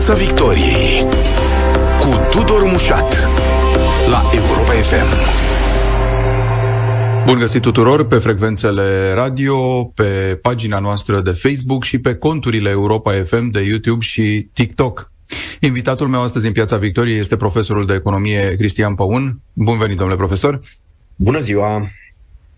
Piața Victoriei cu Tudor Mușat la Europa FM. Bun găsit tuturor pe frecvențele radio, pe pagina noastră de Facebook și pe conturile Europa FM de YouTube și TikTok. Invitatul meu astăzi în Piața Victoriei este profesorul de economie Cristian Păun. Bun venit, domnule profesor! Bună ziua!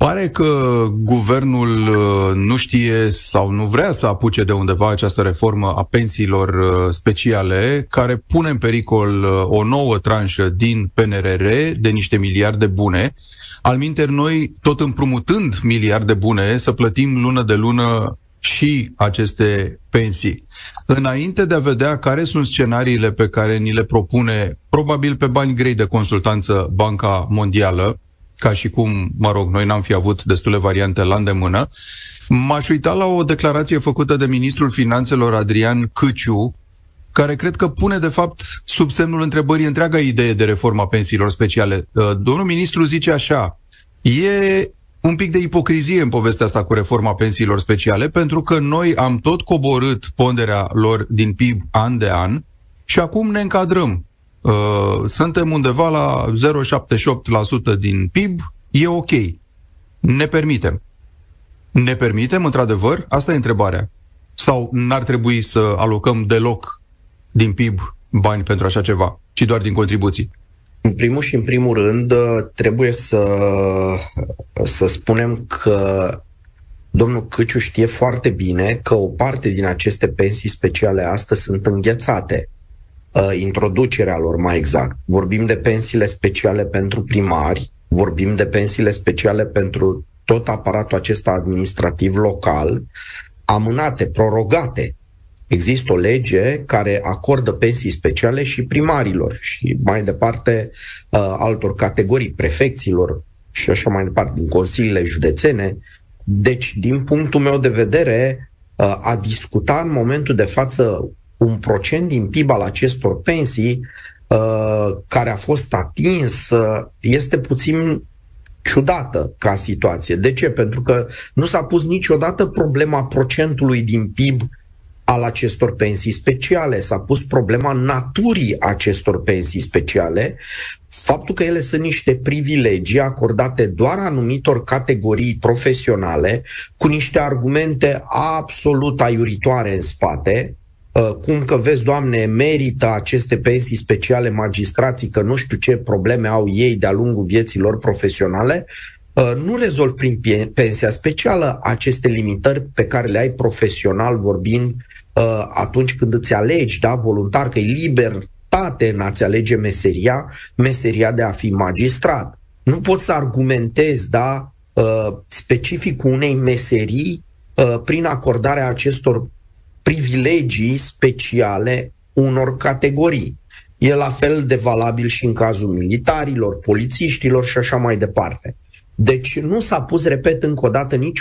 Pare că guvernul uh, nu știe sau nu vrea să apuce de undeva această reformă a pensiilor uh, speciale, care pune în pericol uh, o nouă tranșă din PNRR de niște miliarde bune, Alminter, noi, tot împrumutând miliarde bune, să plătim lună de lună și aceste pensii. Înainte de a vedea care sunt scenariile pe care ni le propune, probabil pe bani grei de consultanță, Banca Mondială, ca și cum, mă rog, noi n-am fi avut destule variante la îndemână, m-aș uita la o declarație făcută de ministrul finanțelor Adrian Câciu, care cred că pune, de fapt, sub semnul întrebării întreaga idee de reforma pensiilor speciale. Uh, domnul ministru zice așa, e un pic de ipocrizie în povestea asta cu reforma pensiilor speciale, pentru că noi am tot coborât ponderea lor din PIB an de an și acum ne încadrăm. Uh, suntem undeva la 0,78% din PIB, e ok. Ne permitem. Ne permitem, într-adevăr? Asta e întrebarea. Sau n-ar trebui să alocăm deloc din PIB bani pentru așa ceva, ci doar din contribuții? În primul și în primul rând trebuie să, să spunem că domnul Câciu știe foarte bine că o parte din aceste pensii speciale astăzi sunt înghețate. Uh, introducerea lor mai exact. Vorbim de pensiile speciale pentru primari, vorbim de pensiile speciale pentru tot aparatul acesta administrativ local, amânate, prorogate Există o lege care acordă pensii speciale și primarilor și mai departe uh, altor categorii, prefecților și așa mai departe, din consiliile județene. Deci, din punctul meu de vedere, uh, a discuta în momentul de față un procent din PIB al acestor pensii uh, care a fost atins uh, este puțin ciudată ca situație. De ce? Pentru că nu s-a pus niciodată problema procentului din PIB al acestor pensii speciale. S-a pus problema naturii acestor pensii speciale, faptul că ele sunt niște privilegii acordate doar anumitor categorii profesionale, cu niște argumente absolut aiuritoare în spate, uh, cum că vezi, Doamne, merită aceste pensii speciale magistrații, că nu știu ce probleme au ei de-a lungul vieții lor profesionale, uh, nu rezolv prin pensia specială aceste limitări pe care le ai profesional vorbind uh, atunci când îți alegi, da, voluntar, că e libertate în a-ți alege meseria, meseria de a fi magistrat. Nu poți să argumentezi, da, uh, specificul unei meserii uh, prin acordarea acestor privilegii speciale unor categorii. E la fel de valabil și în cazul militarilor, polițiștilor și așa mai departe. Deci nu s-a pus, repet încă o dată, nici,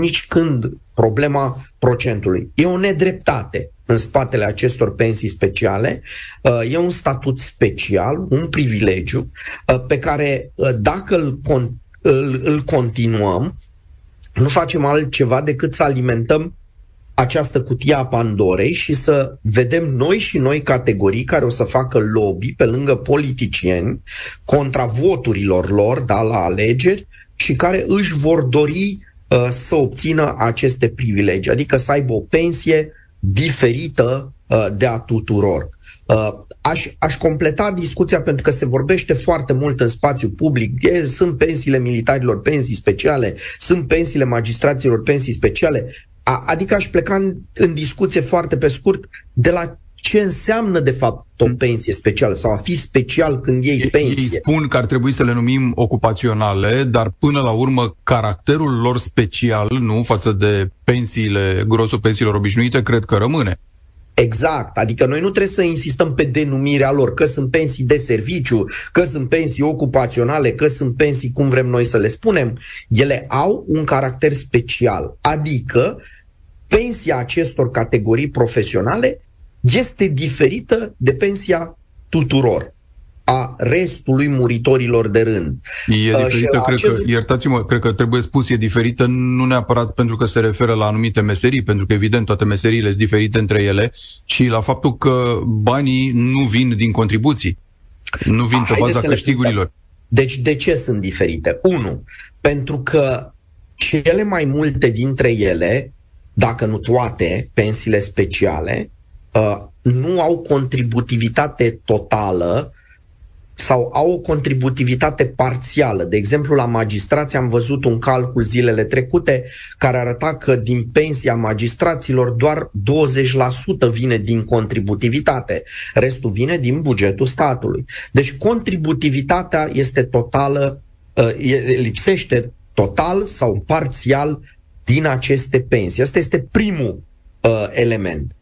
nici când problema procentului. E o nedreptate în spatele acestor pensii speciale, uh, e un statut special, un privilegiu uh, pe care uh, dacă îl, îl, îl continuăm, nu facem altceva decât să alimentăm această cutie a Pandorei și să vedem noi și noi categorii care o să facă lobby pe lângă politicieni contra voturilor lor da, la alegeri și care își vor dori uh, să obțină aceste privilegii, adică să aibă o pensie diferită uh, de a tuturor. Uh, aș, aș completa discuția pentru că se vorbește foarte mult în spațiu public. E, sunt pensiile militarilor, pensii speciale, sunt pensiile magistraților, pensii speciale. A, adică aș pleca în, în discuție foarte pe scurt de la ce înseamnă de fapt o mm. pensie specială sau a fi special când iei pensie. Ei spun că ar trebui să le numim ocupaționale, dar până la urmă caracterul lor special, nu față de pensiile, grosul pensiilor obișnuite, cred că rămâne. Exact, adică noi nu trebuie să insistăm pe denumirea lor, că sunt pensii de serviciu, că sunt pensii ocupaționale, că sunt pensii cum vrem noi să le spunem. Ele au un caracter special, adică pensia acestor categorii profesionale este diferită de pensia tuturor. A restului muritorilor de rând. E uh, diferită, cred acest... că, iertați-mă, cred că trebuie spus, e diferită nu neapărat pentru că se referă la anumite meserii, pentru că evident toate meseriile sunt diferite între ele, ci la faptul că banii nu vin din contribuții, nu vin pe baza câștigurilor. Deci de ce sunt diferite? Unu, pentru că cele mai multe dintre ele, dacă nu toate, pensiile speciale, uh, nu au contributivitate totală sau au o contributivitate parțială. De exemplu, la magistrați am văzut un calcul zilele trecute care arăta că din pensia magistraților doar 20% vine din contributivitate. Restul vine din bugetul statului. Deci contributivitatea este totală, uh, lipsește total sau parțial din aceste pensii. Asta este primul uh, element.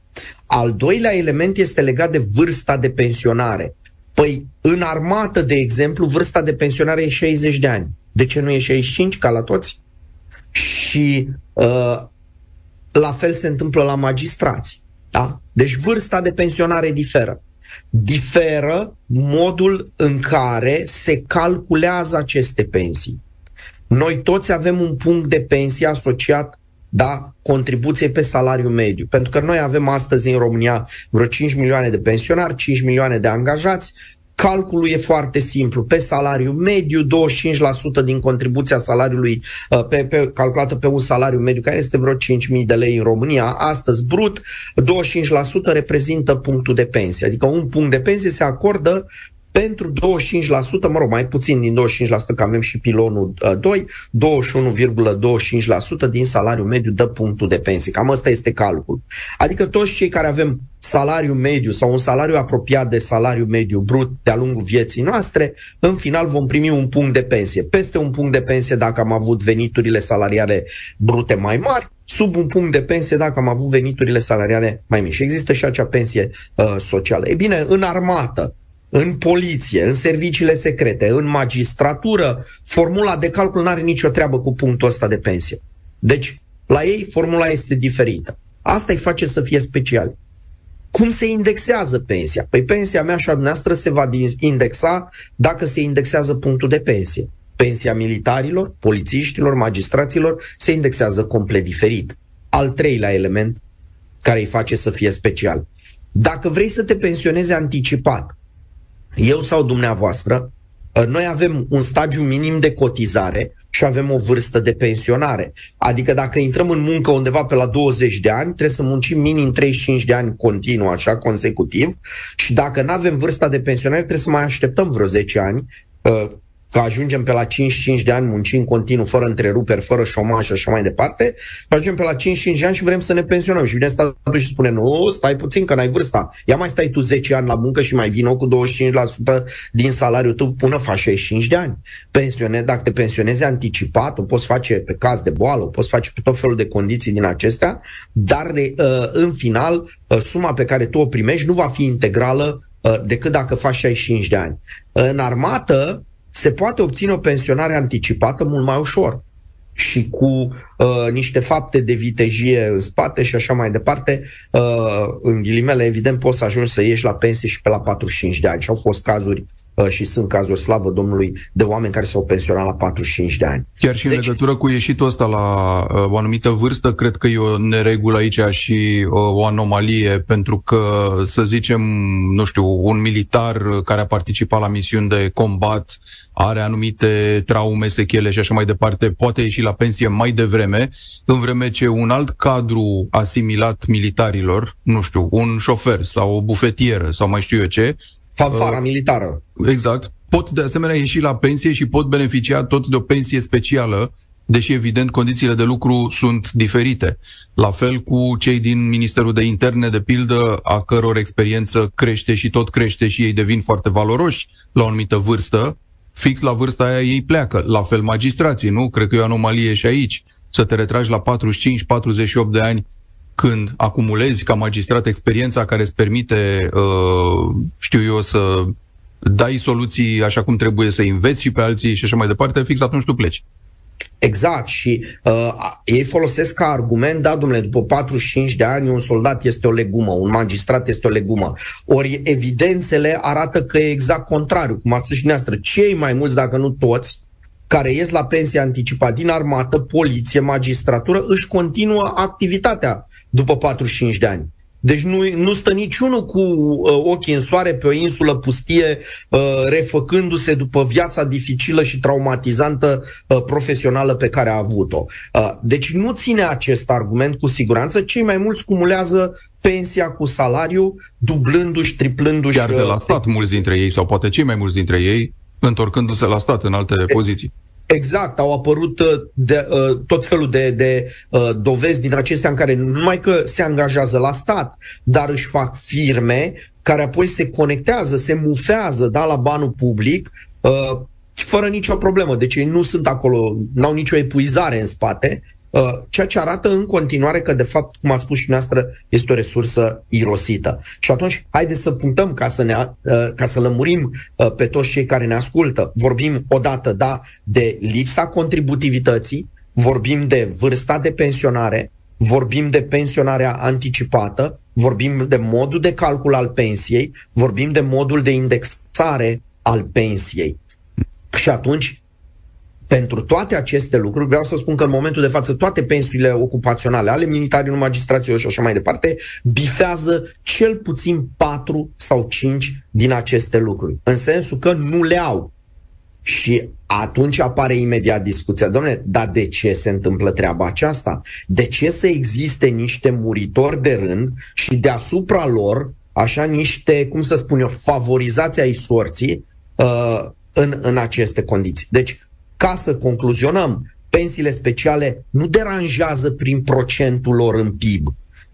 Al doilea element este legat de vârsta de pensionare. Păi, în armată, de exemplu, vârsta de pensionare e 60 de ani. De ce nu e 65 ca la toți? Și uh, la fel se întâmplă la magistrați. Da? Deci vârsta de pensionare diferă. Diferă modul în care se calculează aceste pensii. Noi toți avem un punct de pensie asociat da, contribuție pe salariu mediu. Pentru că noi avem astăzi în România vreo 5 milioane de pensionari, 5 milioane de angajați. Calculul e foarte simplu. Pe salariu mediu, 25% din contribuția salariului uh, pe, pe, calculată pe un salariu mediu, care este vreo 5.000 de lei în România, astăzi brut, 25% reprezintă punctul de pensie. Adică un punct de pensie se acordă pentru 25%, mă rog, mai puțin din 25%, că avem și pilonul 2, uh, 21,25% din salariul mediu dă punctul de pensie. Cam ăsta este calcul. Adică toți cei care avem salariu mediu sau un salariu apropiat de salariu mediu brut de-a lungul vieții noastre, în final vom primi un punct de pensie. Peste un punct de pensie dacă am avut veniturile salariale brute mai mari, sub un punct de pensie dacă am avut veniturile salariale mai mici. Există și acea pensie uh, socială. E bine, în armată, în poliție, în serviciile secrete, în magistratură, formula de calcul nu are nicio treabă cu punctul ăsta de pensie. Deci, la ei formula este diferită. Asta îi face să fie special. Cum se indexează pensia? Păi pensia mea și a dumneavoastră se va indexa dacă se indexează punctul de pensie. Pensia militarilor, polițiștilor, magistraților se indexează complet diferit. Al treilea element care îi face să fie special. Dacă vrei să te pensionezi anticipat, eu sau dumneavoastră, uh, noi avem un stagiu minim de cotizare și avem o vârstă de pensionare. Adică dacă intrăm în muncă undeva pe la 20 de ani, trebuie să muncim minim 35 de ani continuu, așa, consecutiv, și dacă nu avem vârsta de pensionare, trebuie să mai așteptăm vreo 10 ani uh, că ajungem pe la 55 de ani muncim continuu, fără întreruperi, fără șomaj și așa mai departe, și ajungem pe la 55 de ani și vrem să ne pensionăm. Și vine statul și spune, nu, stai puțin că n-ai vârsta. Ia mai stai tu 10 ani la muncă și mai vină cu 25% din salariul tău până faci 65 de ani. Pensione, dacă te pensionezi anticipat, o poți face pe caz de boală, o poți face pe tot felul de condiții din acestea, dar uh, în final uh, suma pe care tu o primești nu va fi integrală uh, decât dacă faci 65 de ani. În armată, se poate obține o pensionare anticipată mult mai ușor și cu uh, niște fapte de vitejie în spate și așa mai departe, uh, în ghilimele, evident, poți să ajungi să ieși la pensie și pe la 45 de ani. Și au fost cazuri uh, și sunt cazuri, slavă Domnului, de oameni care s-au pensionat la 45 de ani. Chiar și deci, în legătură cu ieșitul ăsta la uh, o anumită vârstă, cred că e o neregulă aici și uh, o anomalie, pentru că, să zicem, nu știu, un militar care a participat la misiuni de combat are anumite traume, sechele și așa mai departe, poate ieși la pensie mai devreme, în vreme ce un alt cadru asimilat militarilor, nu știu, un șofer sau o bufetieră sau mai știu eu ce, Fanfara uh, militară. Exact. Pot de asemenea ieși la pensie și pot beneficia tot de o pensie specială, deși evident condițiile de lucru sunt diferite. La fel cu cei din Ministerul de Interne, de pildă, a căror experiență crește și tot crește și ei devin foarte valoroși la o anumită vârstă, fix la vârsta aia ei pleacă. La fel magistrații, nu? Cred că e o anomalie și aici. Să te retragi la 45-48 de ani când acumulezi ca magistrat experiența care îți permite, uh, știu eu, să dai soluții așa cum trebuie, să înveți și pe alții și așa mai departe, fix atunci tu pleci. Exact și uh, ei folosesc ca argument, da, domnule, după 45 de ani un soldat este o legumă, un magistrat este o legumă. Ori evidențele arată că e exact contrariu, cum a spus și noastră, cei mai mulți, dacă nu toți, care ies la pensie anticipat din armată, poliție, magistratură, își continuă activitatea după 45 de ani. Deci nu, nu stă niciunul cu uh, ochii în soare pe o insulă pustie, uh, refăcându-se după viața dificilă și traumatizantă uh, profesională pe care a avut-o. Uh, deci nu ține acest argument cu siguranță. Cei mai mulți cumulează pensia cu salariu, dublându-și, triplându-și... Chiar de la uh, stat mulți dintre ei, sau poate cei mai mulți dintre ei, întorcându-se la stat în alte poziții. Exact, au apărut uh, de, uh, tot felul de, de uh, dovezi din acestea în care nu numai că se angajează la stat, dar își fac firme care apoi se conectează, se mufează da, la banul public fără nicio problemă. Deci ei nu sunt acolo, n-au nicio epuizare în spate Uh, ceea ce arată în continuare că, de fapt, cum a spus și noastră, este o resursă irosită. Și atunci, haideți să punctăm ca să, ne, uh, ca să lămurim uh, pe toți cei care ne ascultă. Vorbim odată, da, de lipsa contributivității, vorbim de vârsta de pensionare, vorbim de pensionarea anticipată, vorbim de modul de calcul al pensiei, vorbim de modul de indexare al pensiei. Și atunci pentru toate aceste lucruri, vreau să spun că în momentul de față toate pensiile ocupaționale ale militarilor, magistraților și așa mai departe, bifează cel puțin 4 sau 5 din aceste lucruri. În sensul că nu le au. Și atunci apare imediat discuția, domnule, dar de ce se întâmplă treaba aceasta? De ce să existe niște muritori de rând și deasupra lor, așa niște, cum să spun eu, favorizați ai sorții uh, în, în aceste condiții? Deci, ca să concluzionăm, pensiile speciale nu deranjează prin procentul lor în PIB,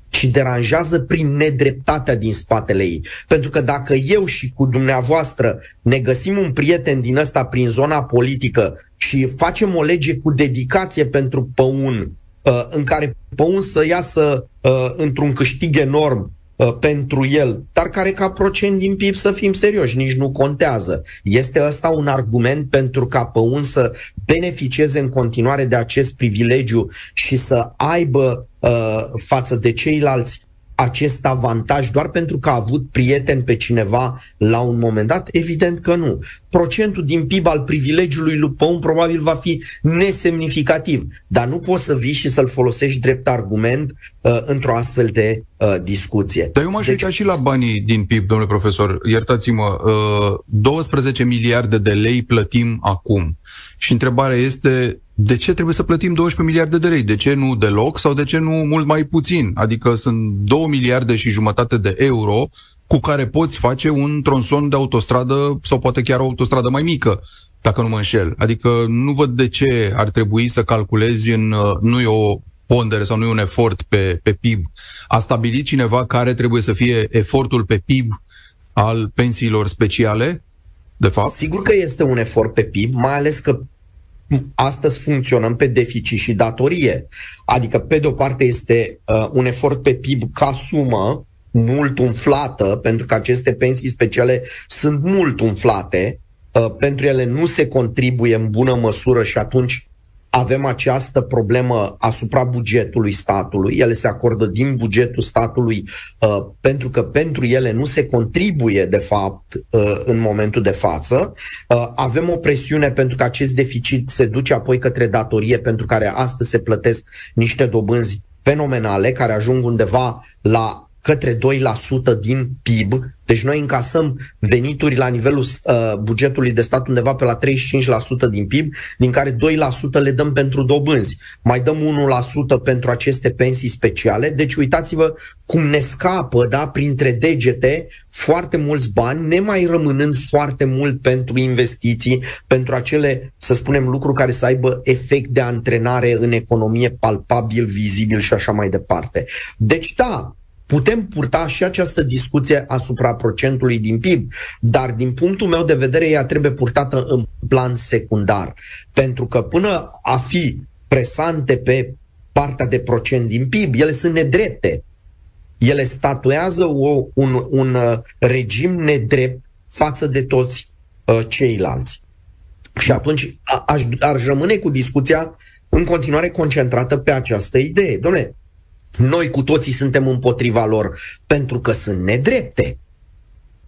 ci deranjează prin nedreptatea din spatele ei. Pentru că dacă eu și cu dumneavoastră ne găsim un prieten din ăsta prin zona politică și facem o lege cu dedicație pentru păun, uh, în care păun să iasă uh, într-un câștig enorm Uh, pentru el, dar care ca procent din PIB să fim serioși, nici nu contează. Este ăsta un argument pentru ca un să beneficieze în continuare de acest privilegiu și să aibă uh, față de ceilalți acest avantaj doar pentru că a avut prieten pe cineva la un moment dat? Evident că nu. Procentul din PIB al privilegiului lui Păun probabil va fi nesemnificativ, dar nu poți să vii și să-l folosești drept argument uh, într-o astfel de uh, discuție. Dar eu m-aș deci, și la banii din PIB, domnule profesor. Iertați-mă, uh, 12 miliarde de lei plătim acum. Și întrebarea este, de ce trebuie să plătim 12 miliarde de lei? De ce nu deloc sau de ce nu mult mai puțin? Adică sunt 2 miliarde și jumătate de euro cu care poți face un tronson de autostradă sau poate chiar o autostradă mai mică, dacă nu mă înșel. Adică nu văd de ce ar trebui să calculezi în... Nu e o pondere sau nu e un efort pe, pe PIB. A stabilit cineva care trebuie să fie efortul pe PIB al pensiilor speciale? De fapt? Sigur că este un efort pe PIB, mai ales că astăzi funcționăm pe deficit și datorie. Adică, pe de o parte, este uh, un efort pe PIB ca sumă mult umflată, pentru că aceste pensii speciale sunt mult umflate, uh, pentru ele nu se contribuie în bună măsură și atunci avem această problemă asupra bugetului statului. Ele se acordă din bugetul statului uh, pentru că pentru ele nu se contribuie, de fapt, uh, în momentul de față. Uh, avem o presiune pentru că acest deficit se duce apoi către datorie, pentru care astăzi se plătesc niște dobânzi fenomenale care ajung undeva la către 2% din PIB. Deci noi încasăm venituri la nivelul uh, bugetului de stat undeva pe la 35% din PIB, din care 2% le dăm pentru dobânzi. Mai dăm 1% pentru aceste pensii speciale. Deci uitați-vă cum ne scapă da, printre degete foarte mulți bani, nemai rămânând foarte mult pentru investiții, pentru acele, să spunem, lucruri care să aibă efect de antrenare în economie palpabil, vizibil și așa mai departe. Deci da, Putem purta și această discuție asupra procentului din PIB, dar din punctul meu de vedere ea trebuie purtată în plan secundar. Pentru că până a fi presante pe partea de procent din PIB, ele sunt nedrepte. Ele statuează o, un, un uh, regim nedrept față de toți uh, ceilalți. Și atunci aș, aș rămâne cu discuția în continuare concentrată pe această idee. Dom'le, noi cu toții suntem împotriva lor pentru că sunt nedrepte.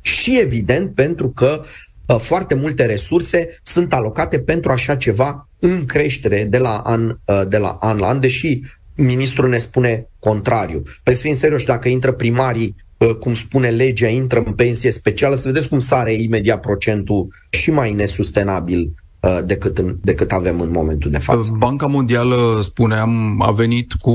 Și evident pentru că uh, foarte multe resurse sunt alocate pentru așa ceva în creștere de la an, uh, de la, an la an, deși ministrul ne spune contrariu. Pe să fim serios, dacă intră primarii uh, cum spune legea, intră în pensie specială, să vedeți cum sare imediat procentul și mai nesustenabil Uh, decât, în, decât avem în momentul de față. Banca Mondială, spuneam, a venit cu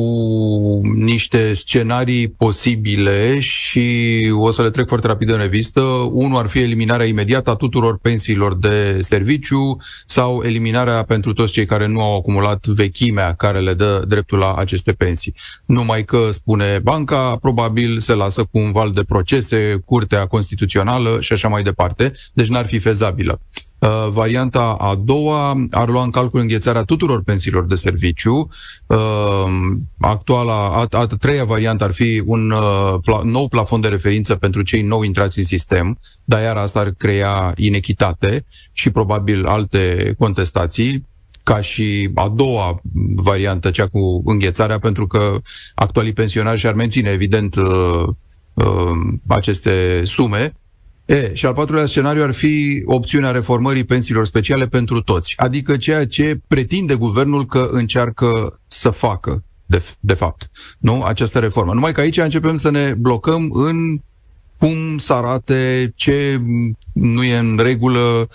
niște scenarii posibile și o să le trec foarte rapid în revistă. Unul ar fi eliminarea imediată a tuturor pensiilor de serviciu sau eliminarea pentru toți cei care nu au acumulat vechimea care le dă dreptul la aceste pensii. Numai că, spune banca, probabil se lasă cu un val de procese, curtea constituțională și așa mai departe, deci n-ar fi fezabilă. Uh, varianta a doua ar lua în calcul înghețarea tuturor pensiilor de serviciu. Uh, actuala, a, a treia variantă ar fi un uh, pla, nou plafon de referință pentru cei nou intrați în sistem, dar iar asta ar crea inechitate și probabil alte contestații ca și a doua variantă, cea cu înghețarea, pentru că actualii pensionari și-ar menține, evident, uh, uh, aceste sume, E, și al patrulea scenariu ar fi opțiunea reformării pensiilor speciale pentru toți, adică ceea ce pretinde guvernul că încearcă să facă, de, de fapt, nu? Această reformă. Numai că aici începem să ne blocăm în cum să arate, ce nu e în regulă,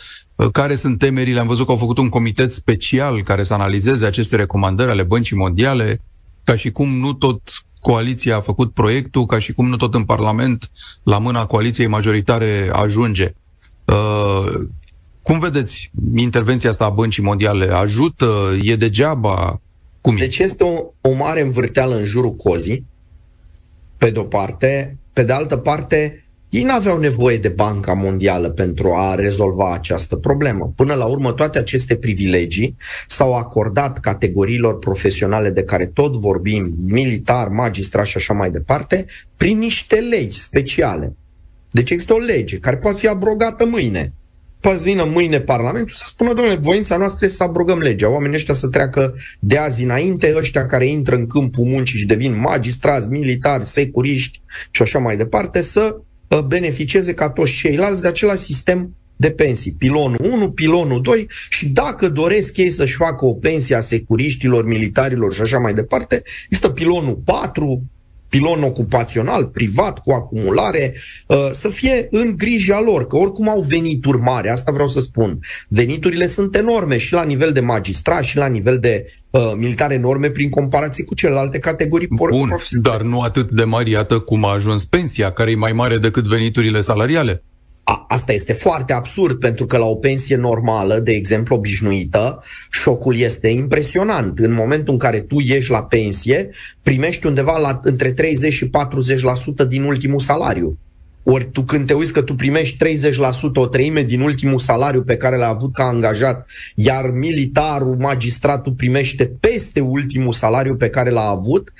care sunt temerile. Am văzut că au făcut un comitet special care să analizeze aceste recomandări ale Băncii Mondiale, ca și cum nu tot coaliția a făcut proiectul, ca și cum nu tot în Parlament, la mâna coaliției majoritare ajunge. Uh, cum vedeți intervenția asta a Băncii Mondiale? Ajută? E degeaba? Cum e? Deci este o, o mare învârteală în jurul cozii, pe de-o parte. Pe de altă parte, ei nu aveau nevoie de Banca Mondială pentru a rezolva această problemă. Până la urmă, toate aceste privilegii s-au acordat categoriilor profesionale de care tot vorbim, militar, magistrat și așa mai departe, prin niște legi speciale. Deci există o lege care poate fi abrogată mâine. Poate vină mâine Parlamentul să spună, domnule, voința noastră este să abrogăm legea. Oamenii ăștia să treacă de azi înainte, ăștia care intră în câmpul muncii și devin magistrați, militari, securiști și așa mai departe, să Uh, beneficieze ca toți ceilalți de același sistem de pensii. Pilonul 1, pilonul 2 și dacă doresc ei să-și facă o pensie a securiștilor, militarilor și așa mai departe, există pilonul 4, pilon ocupațional, privat, cu acumulare, uh, să fie în grija lor, că oricum au venituri mari, asta vreau să spun. Veniturile sunt enorme și la nivel de magistrat și la nivel de uh, militare enorme prin comparație cu celelalte categorii Bun, dar nu atât de mari, iată cum a ajuns pensia, care e mai mare decât veniturile salariale. A, asta este foarte absurd, pentru că la o pensie normală, de exemplu obișnuită, șocul este impresionant. În momentul în care tu ieși la pensie, primești undeva la între 30 și 40% din ultimul salariu. Ori tu când te uiți că tu primești 30%, o treime din ultimul salariu pe care l-a avut ca angajat, iar militarul, magistratul primește peste ultimul salariu pe care l-a avut,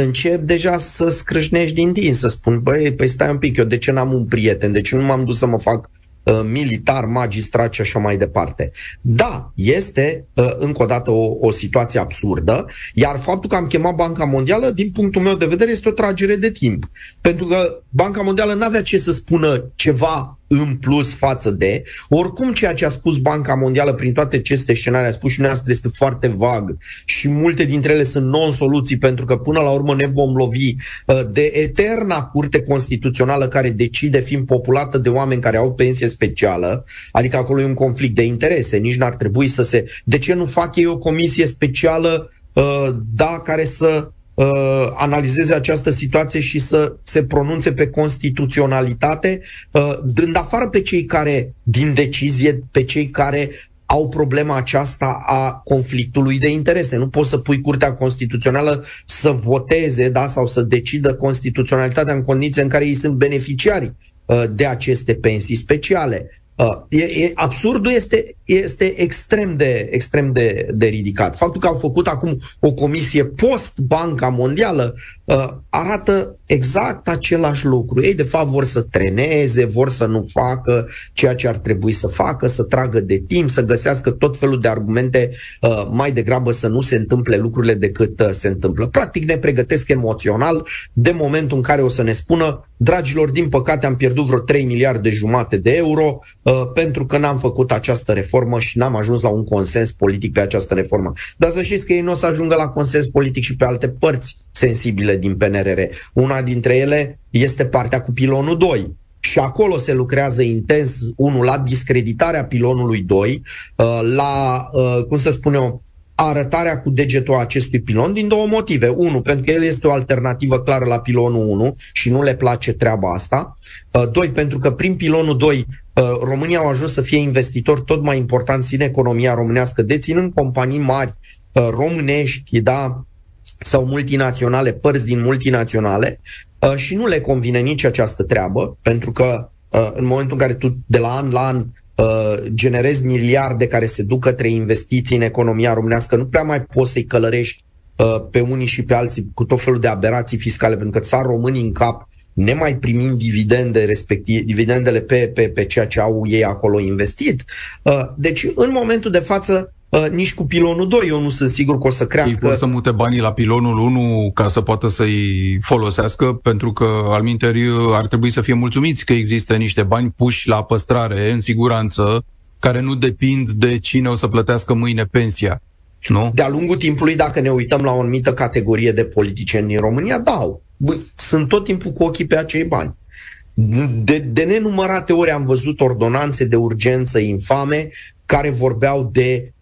încep deja să scrâșnești din din, să spun, băi, păi stai un pic, eu de ce n-am un prieten, de ce nu m-am dus să mă fac uh, militar, magistrat și așa mai departe. Da, este uh, încă o dată o, o situație absurdă, iar faptul că am chemat Banca Mondială, din punctul meu de vedere, este o tragere de timp. Pentru că Banca Mondială n-avea ce să spună ceva în plus față de. Oricum, ceea ce a spus Banca Mondială prin toate aceste scenarii, a spus și dumneavoastră, este foarte vag și multe dintre ele sunt non-soluții pentru că până la urmă ne vom lovi uh, de eterna curte constituțională care decide fiind populată de oameni care au pensie specială, adică acolo e un conflict de interese, nici n-ar trebui să se... De ce nu fac ei o comisie specială uh, da, care să uh, analizeze această situație și să se pronunțe pe constituționalitate, uh, dând afară pe cei care, din decizie, pe cei care au problema aceasta a conflictului de interese. Nu poți să pui Curtea Constituțională să voteze da, sau să decidă constituționalitatea în condiții în care ei sunt beneficiari uh, de aceste pensii speciale. Uh, e, e, absurdul este, este extrem, de, extrem de, de ridicat. Faptul că au făcut acum o comisie post-Banca Mondială uh, arată exact același lucru. Ei, de fapt, vor să treneze, vor să nu facă ceea ce ar trebui să facă, să tragă de timp, să găsească tot felul de argumente uh, mai degrabă să nu se întâmple lucrurile decât uh, se întâmplă. Practic ne pregătesc emoțional de momentul în care o să ne spună dragilor, din păcate am pierdut vreo 3 miliarde jumate de euro uh, pentru că n-am făcut această reformă și n-am ajuns la un consens politic pe această reformă. Dar să știți că ei nu o să ajungă la consens politic și pe alte părți sensibile din PNRR. Una dintre ele este partea cu pilonul 2. Și acolo se lucrează intens, unul, la discreditarea pilonului 2, uh, la, uh, cum să spun eu, arătarea cu degetul acestui pilon din două motive. Unu, pentru că el este o alternativă clară la pilonul 1 și nu le place treaba asta. Uh, doi, pentru că prin pilonul 2 România au ajuns să fie investitor tot mai important în economia românească, deținând companii mari românești, da, sau multinaționale, părți din multinaționale uh, și nu le convine nici această treabă, pentru că uh, în momentul în care tu de la an la an uh, generezi miliarde care se duc către investiții în economia românească, nu prea mai poți să-i călărești pe unii și pe alții cu tot felul de aberații fiscale, pentru că țar românii în cap nemai primind dividende, respectiv dividendele pe, pe, pe ceea ce au ei acolo investit. Deci, în momentul de față, Uh, nici cu pilonul 2 eu nu sunt sigur că o să crească. Ei pot să mute banii la pilonul 1 ca să poată să-i folosească, pentru că al minteri ar trebui să fie mulțumiți că există niște bani puși la păstrare în siguranță, care nu depind de cine o să plătească mâine pensia. Nu? De-a lungul timpului, dacă ne uităm la o anumită categorie de politicieni din România, dau. Bă, sunt tot timpul cu ochii pe acei bani. De, de nenumărate ori am văzut ordonanțe de urgență infame care vorbeau de uh, uh,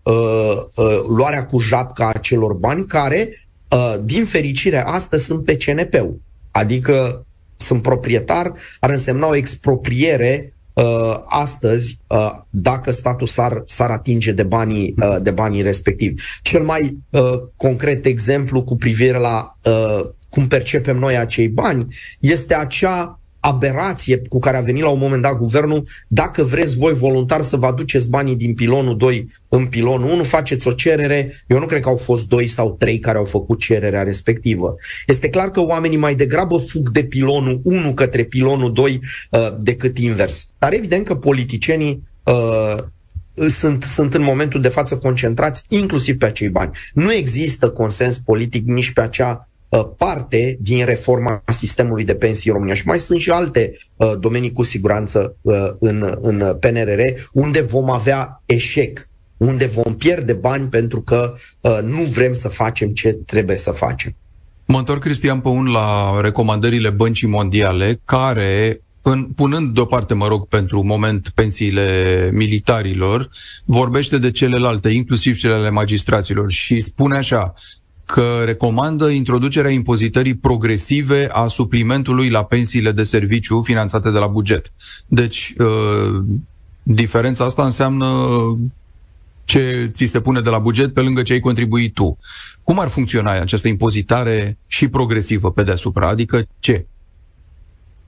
luarea cu japca a celor bani, care, uh, din fericire, astăzi sunt pe CNP-ul. Adică sunt proprietar, ar însemna o expropriere uh, astăzi uh, dacă statul s-ar, s-ar atinge de banii, uh, de banii respectivi. Cel mai uh, concret exemplu cu privire la uh, cum percepem noi acei bani este acea aberație cu care a venit la un moment dat guvernul, dacă vreți voi voluntar să vă aduceți banii din pilonul 2 în pilonul 1, faceți o cerere, eu nu cred că au fost 2 sau 3 care au făcut cererea respectivă. Este clar că oamenii mai degrabă fug de pilonul 1 către pilonul 2 uh, decât invers. Dar evident că politicienii uh, sunt, sunt în momentul de față concentrați inclusiv pe acei bani. Nu există consens politic nici pe acea Uh, parte din reforma sistemului de pensii în România. Și mai sunt și alte uh, domenii cu siguranță uh, în, în PNRR unde vom avea eșec, unde vom pierde bani pentru că nu vrem să facem ce trebuie să facem. Mă întorc, Cristian Păun, la recomandările Băncii Mondiale, care în, punând deoparte, mă rog, pentru moment pensiile militarilor, vorbește de celelalte, inclusiv cele ale magistraților și spune așa, că recomandă introducerea impozitării progresive a suplimentului la pensiile de serviciu finanțate de la buget. Deci, uh, diferența asta înseamnă ce ți se pune de la buget pe lângă ce ai contribuit tu. Cum ar funcționa această impozitare și progresivă pe deasupra? Adică ce?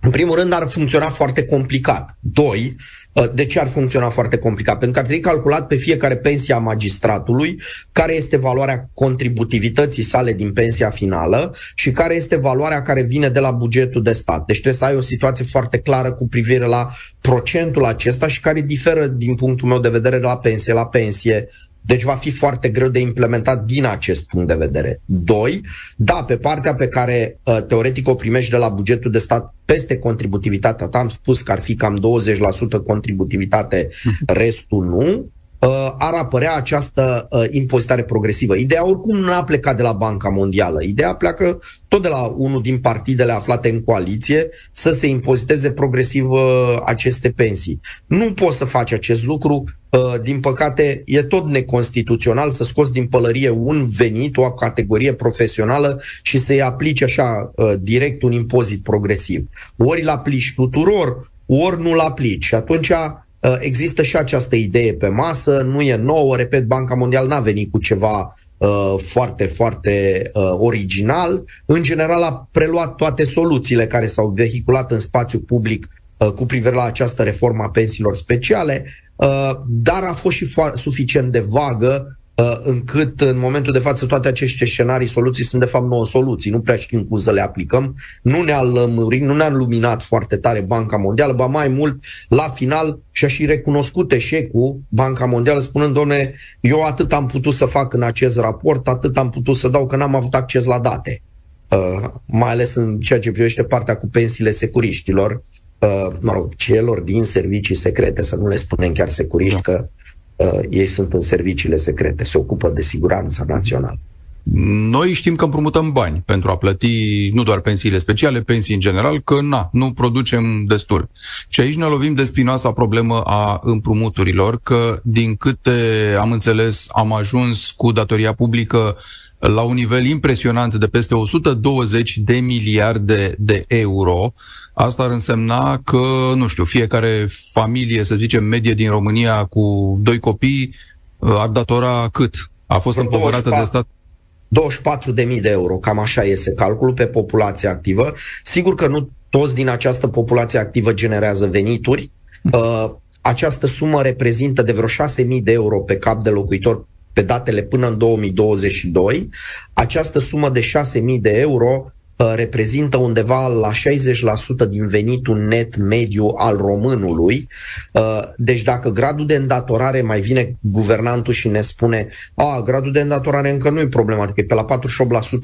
În primul rând ar funcționa foarte complicat. Doi, Uh, de ce ar funcționa foarte complicat? Pentru că ar trebui calculat pe fiecare pensie a magistratului care este valoarea contributivității sale din pensia finală și care este valoarea care vine de la bugetul de stat. Deci trebuie să ai o situație foarte clară cu privire la procentul acesta și care diferă din punctul meu de vedere de la pensie la pensie deci va fi foarte greu de implementat din acest punct de vedere. Doi, da, pe partea pe care uh, teoretic o primești de la bugetul de stat peste contributivitatea ta, am spus că ar fi cam 20% contributivitate, mhm. restul nu, uh, ar apărea această uh, impozitare progresivă. Ideea oricum nu a plecat de la Banca Mondială. Ideea pleacă tot de la unul din partidele aflate în coaliție să se impoziteze progresiv uh, aceste pensii. Nu poți să faci acest lucru Uh, din păcate, e tot neconstituțional să scoți din pălărie un venit, o categorie profesională și să-i aplici așa uh, direct un impozit progresiv. Ori îl aplici tuturor, ori nu-l aplici. Și atunci uh, există și această idee pe masă, nu e nouă, repet, Banca Mondială n-a venit cu ceva foarte, foarte original. În general a preluat toate soluțiile care s-au vehiculat în spațiu public cu privire la această reformă a pensiilor speciale, Uh, dar a fost și suficient de vagă uh, încât în momentul de față toate aceste scenarii, soluții sunt de fapt nouă soluții, nu prea știm cum să le aplicăm, nu ne-a lămurit, nu ne-a luminat foarte tare Banca Mondială, ba mai mult, la final și-a și recunoscut eșecul Banca Mondială spunând, doamne, eu atât am putut să fac în acest raport, atât am putut să dau că n-am avut acces la date. Uh, mai ales în ceea ce privește partea cu pensiile securiștilor, uh, mă rog, celor din servicii secrete, să nu le spunem chiar securiști, da. că uh, ei sunt în serviciile secrete, se ocupă de siguranța națională. Noi știm că împrumutăm bani pentru a plăti nu doar pensiile speciale, pensii în general, că na, nu producem destul. Și aici ne lovim de spinoasa problemă a împrumuturilor, că din câte am înțeles am ajuns cu datoria publică la un nivel impresionant de peste 120 de miliarde de euro. Asta ar însemna că, nu știu, fiecare familie, să zicem, medie din România cu doi copii ar datora cât? A fost împovărată de stat? 24.000 de euro, cam așa este calculul pe populația activă. Sigur că nu toți din această populație activă generează venituri. Uh, această sumă reprezintă de vreo 6.000 de euro pe cap de locuitor pe datele până în 2022. Această sumă de 6.000 de euro Uh, reprezintă undeva la 60% din venitul net mediu al românului. Uh, deci dacă gradul de îndatorare mai vine guvernantul și ne spune a, gradul de îndatorare încă nu e problematică, e pe la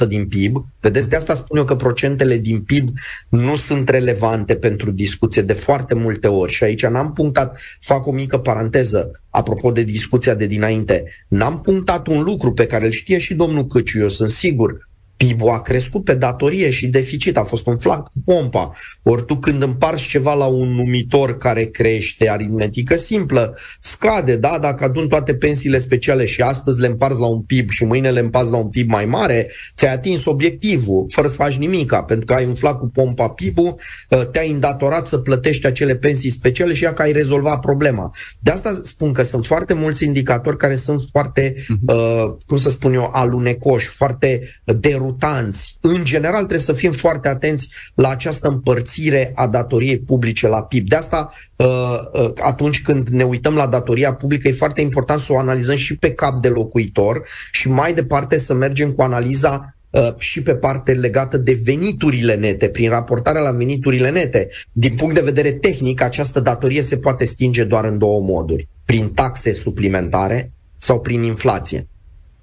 48% din PIB, vedeți, de asta spun eu că procentele din PIB nu sunt relevante pentru discuție de foarte multe ori și aici n-am punctat, fac o mică paranteză, apropo de discuția de dinainte, n-am punctat un lucru pe care îl știe și domnul Căciu, eu sunt sigur, PIB-ul a crescut pe datorie și deficit, a fost un flanc cu pompa. Ori tu când împarți ceva la un numitor care crește, aritmetică simplă, scade, da? Dacă adun toate pensiile speciale și astăzi le împarți la un PIB și mâine le împarți la un PIB mai mare, ți-ai atins obiectivul, fără să faci nimica, pentru că ai umflat cu pompa PIB-ul, ă, te-ai îndatorat să plătești acele pensii speciale și ia că ai rezolvat problema. De asta spun că sunt foarte mulți indicatori care sunt foarte, uh, cum să spun eu, alunecoși, foarte derutanți derutanți. În general trebuie să fim foarte atenți la această împărțire a datoriei publice la PIB. De asta, uh, uh, atunci când ne uităm la datoria publică, e foarte important să o analizăm și pe cap de locuitor și mai departe să mergem cu analiza uh, și pe parte legată de veniturile nete, prin raportarea la veniturile nete. Din punct de vedere tehnic, această datorie se poate stinge doar în două moduri. Prin taxe suplimentare sau prin inflație.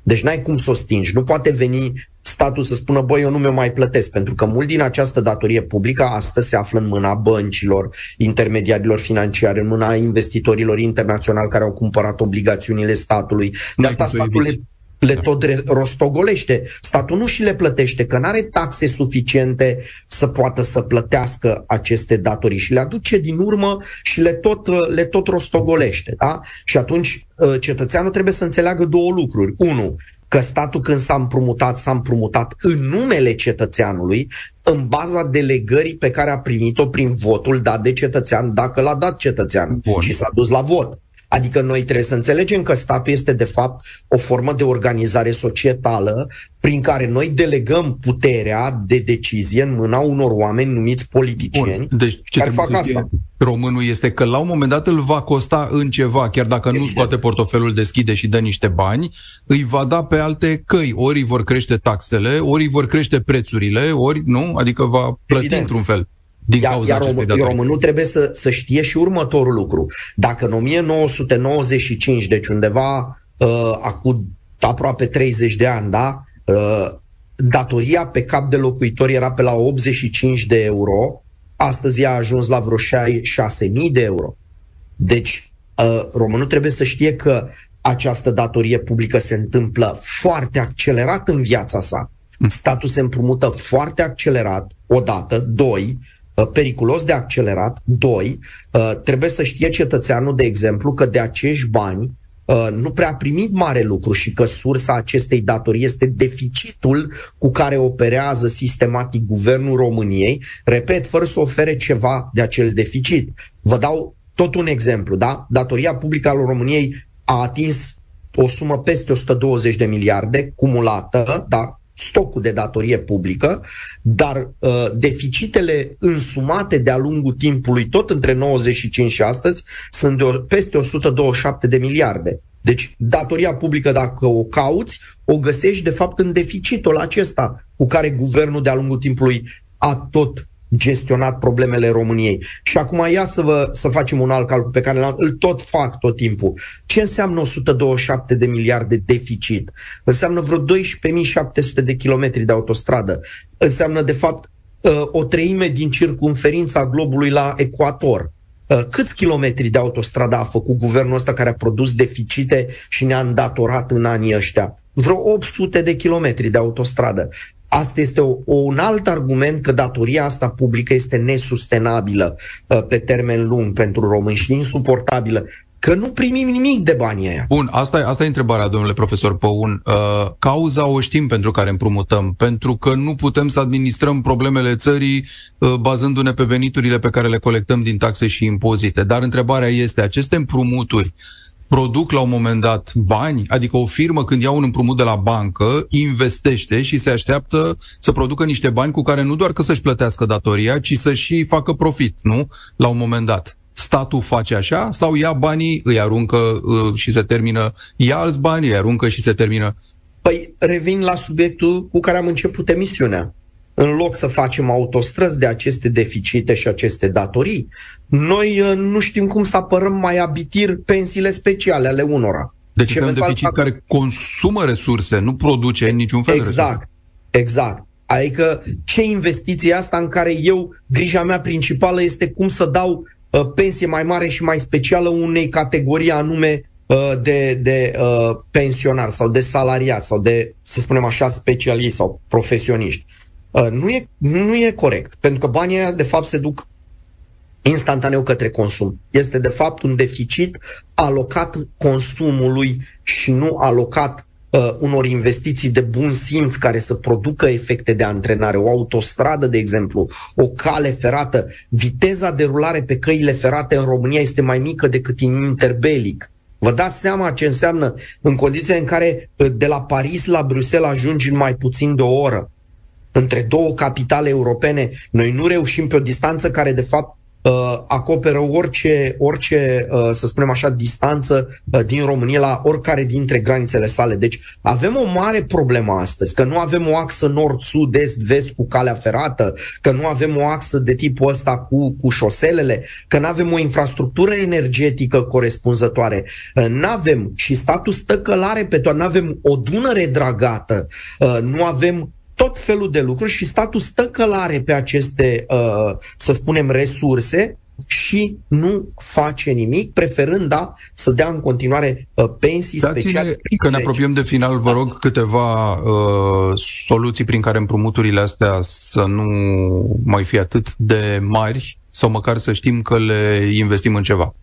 Deci n-ai cum să o stingi. Nu poate veni statul să spună, băi, eu nu mi-o mai plătesc, pentru că mult din această datorie publică astăzi se află în mâna băncilor, intermediarilor financiare, în mâna investitorilor internaționali care au cumpărat obligațiunile statului. De asta statul le le da. tot rostogolește. Statul nu și le plătește, că nu are taxe suficiente să poată să plătească aceste datorii și le aduce din urmă și le tot, le tot rostogolește. Da? Și atunci ă, cetățeanul trebuie să înțeleagă două lucruri. Unu, că statul când s-a împrumutat, s-a împrumutat în numele cetățeanului, în baza delegării pe care a primit-o prin votul dat de cetățean, dacă l-a dat cetățean Bun. și s-a dus la vot. Adică noi trebuie să înțelegem că statul este de fapt o formă de organizare societală prin care noi delegăm puterea de decizie în mâna unor oameni numiți politicieni Bun. Deci ce care fac asta. Românul este că la un moment dat îl va costa în ceva, chiar dacă Evident. nu scoate portofelul, deschide și dă niște bani, îi va da pe alte căi. Ori îi vor crește taxele, ori îi vor crește prețurile, ori nu, adică va plăti Evident. într-un fel din iar, cauza iar rom- românul trebuie să, să știe și următorul lucru. Dacă în 1995, deci undeva uh, acum aproape 30 de ani, da, uh, datoria pe cap de locuitor era pe la 85 de euro, astăzi a ajuns la vreo 6.000 de euro. Deci, uh, românul trebuie să știe că această datorie publică se întâmplă foarte accelerat în viața sa. Mm. Statul se împrumută foarte accelerat, odată, doi, Uh, periculos de accelerat. Doi, uh, trebuie să știe cetățeanul, de exemplu, că de acești bani uh, nu prea a primit mare lucru și că sursa acestei datorii este deficitul cu care operează sistematic guvernul României, repet, fără să ofere ceva de acel deficit. Vă dau tot un exemplu, da? Datoria publică al României a atins o sumă peste 120 de miliarde cumulată, da? Stocul de datorie publică, dar uh, deficitele însumate de-a lungul timpului, tot între 95 și astăzi, sunt de o, peste 127 de miliarde. Deci datoria publică, dacă o cauți, o găsești de fapt în deficitul acesta cu care guvernul de-a lungul timpului a tot gestionat problemele României. Și acum ia să, vă, să facem un alt calcul pe care l îl tot fac tot timpul. Ce înseamnă 127 de miliarde deficit? Înseamnă vreo 12.700 de kilometri de autostradă. Înseamnă, de fapt, uh, o treime din circunferința globului la ecuator. Uh, câți kilometri de autostradă a făcut guvernul ăsta care a produs deficite și ne-a îndatorat în anii ăștia? Vreo 800 de kilometri de autostradă. Asta este o, un alt argument că datoria asta publică este nesustenabilă uh, pe termen lung pentru români și insuportabilă. Că nu primim nimic de banii aia. Bun, asta e, asta e întrebarea, domnule profesor Păun. Uh, cauza o știm pentru care împrumutăm, pentru că nu putem să administrăm problemele țării uh, bazându-ne pe veniturile pe care le colectăm din taxe și impozite. Dar întrebarea este, aceste împrumuturi produc la un moment dat bani, adică o firmă când ia un împrumut de la bancă, investește și se așteaptă să producă niște bani cu care nu doar că să-și plătească datoria, ci să și facă profit, nu? La un moment dat. Statul face așa sau ia banii, îi aruncă uh, și se termină, ia alți bani, îi aruncă și se termină? Păi revin la subiectul cu care am început emisiunea în loc să facem autostrăzi de aceste deficite și aceste datorii, noi uh, nu știm cum să apărăm mai abitir pensiile speciale ale unora. Deci este un deficit fac... care consumă resurse, nu produce în niciun fel Exact, resurse. exact. Adică ce investiție asta în care eu, grija mea principală este cum să dau uh, pensie mai mare și mai specială unei categorii anume uh, de, de uh, pensionari sau de salariați sau de, să spunem așa, specialiști sau profesioniști. Uh, nu, e, nu e corect, pentru că banii aia de fapt se duc instantaneu către consum. Este de fapt un deficit alocat consumului și nu alocat uh, unor investiții de bun simț care să producă efecte de antrenare. O autostradă, de exemplu, o cale ferată, viteza de rulare pe căile ferate în România este mai mică decât în interbelic. Vă dați seama ce înseamnă în condiții în care uh, de la Paris la Bruxelles ajungi în mai puțin de o oră între două capitale europene, noi nu reușim pe o distanță care de fapt uh, acoperă orice, orice uh, să spunem așa, distanță uh, din România la oricare dintre granițele sale. Deci avem o mare problemă astăzi, că nu avem o axă nord-sud, est-vest cu calea ferată, că nu avem o axă de tipul ăsta cu, cu șoselele, că nu avem o infrastructură energetică corespunzătoare, uh, nu avem și statul stă călare pe toate, nu avem o Dunăre dragată, uh, nu avem tot felul de lucruri și statul stă călare pe aceste, uh, să spunem, resurse și nu face nimic, preferând, da, să dea în continuare uh, pensii Dați-ne, speciale. Că ne apropiem de final, vă rog câteva uh, soluții prin care împrumuturile astea să nu mai fie atât de mari sau măcar să știm că le investim în ceva.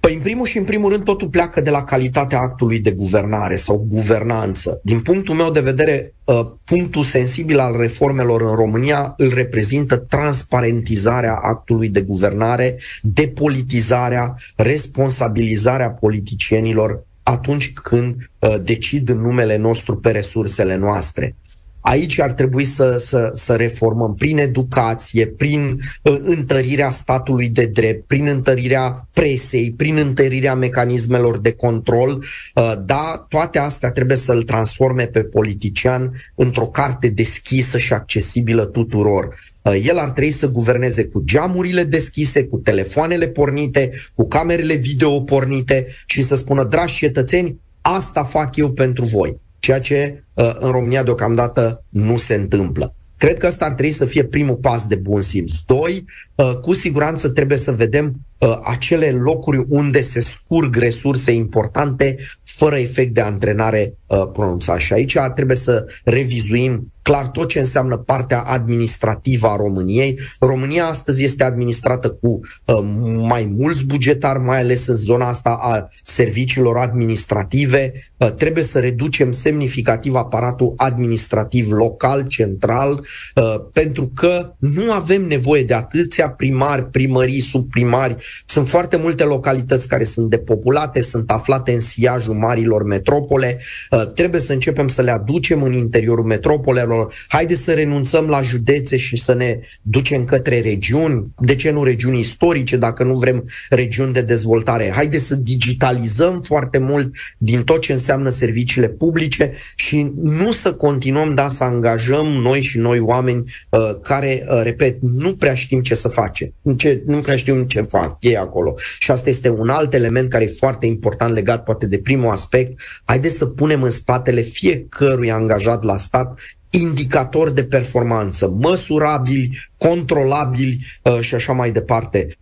Păi, în primul și în primul rând, totul pleacă de la calitatea actului de guvernare sau guvernanță. Din punctul meu de vedere, ă, punctul sensibil al reformelor în România îl reprezintă transparentizarea actului de guvernare, depolitizarea, responsabilizarea politicienilor atunci când uh, decid în numele nostru pe resursele noastre. Aici ar trebui să, să, să reformăm prin educație, prin uh, întărirea statului de drept, prin întărirea presei, prin întărirea mecanismelor de control. Uh, da, toate astea trebuie să-l transforme pe politician într-o carte deschisă și accesibilă tuturor. Uh, el ar trebui să guverneze cu geamurile deschise, cu telefoanele pornite, cu camerele video pornite și să spună, dragi cetățeni, asta fac eu pentru voi ceea ce uh, în România deocamdată nu se întâmplă. Cred că ăsta ar trebui să fie primul pas de bun simț. Doi, uh, cu siguranță trebuie să vedem uh, acele locuri unde se scurg resurse importante fără efect de antrenare uh, pronunțat. Și aici trebuie să revizuim clar tot ce înseamnă partea administrativă a României. România astăzi este administrată cu uh, mai mulți bugetari, mai ales în zona asta a serviciilor administrative. Uh, trebuie să reducem semnificativ aparatul administrativ local, central, uh, pentru că nu avem nevoie de atâția primari, primării, subprimari. Sunt foarte multe localități care sunt depopulate, sunt aflate în siajul marilor metropole. Uh, trebuie să începem să le aducem în interiorul metropolelor. Haideți să renunțăm la județe și să ne ducem către regiuni. De ce nu regiuni istorice dacă nu vrem regiuni de dezvoltare? Haideți să digitalizăm foarte mult din tot ce înseamnă serviciile publice și nu să continuăm da, să angajăm noi și noi oameni uh, care, uh, repet, nu prea știm ce să facem, ce, nu prea știm ce fac ei acolo. Și asta este un alt element care e foarte important legat poate de primul aspect. Haideți să punem în spatele fiecărui angajat la stat indicatori de performanță, măsurabili, controlabili uh, și așa mai departe.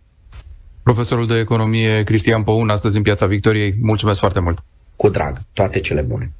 Profesorul de economie Cristian Păun, astăzi în Piața Victoriei, mulțumesc foarte mult! Cu drag, toate cele bune!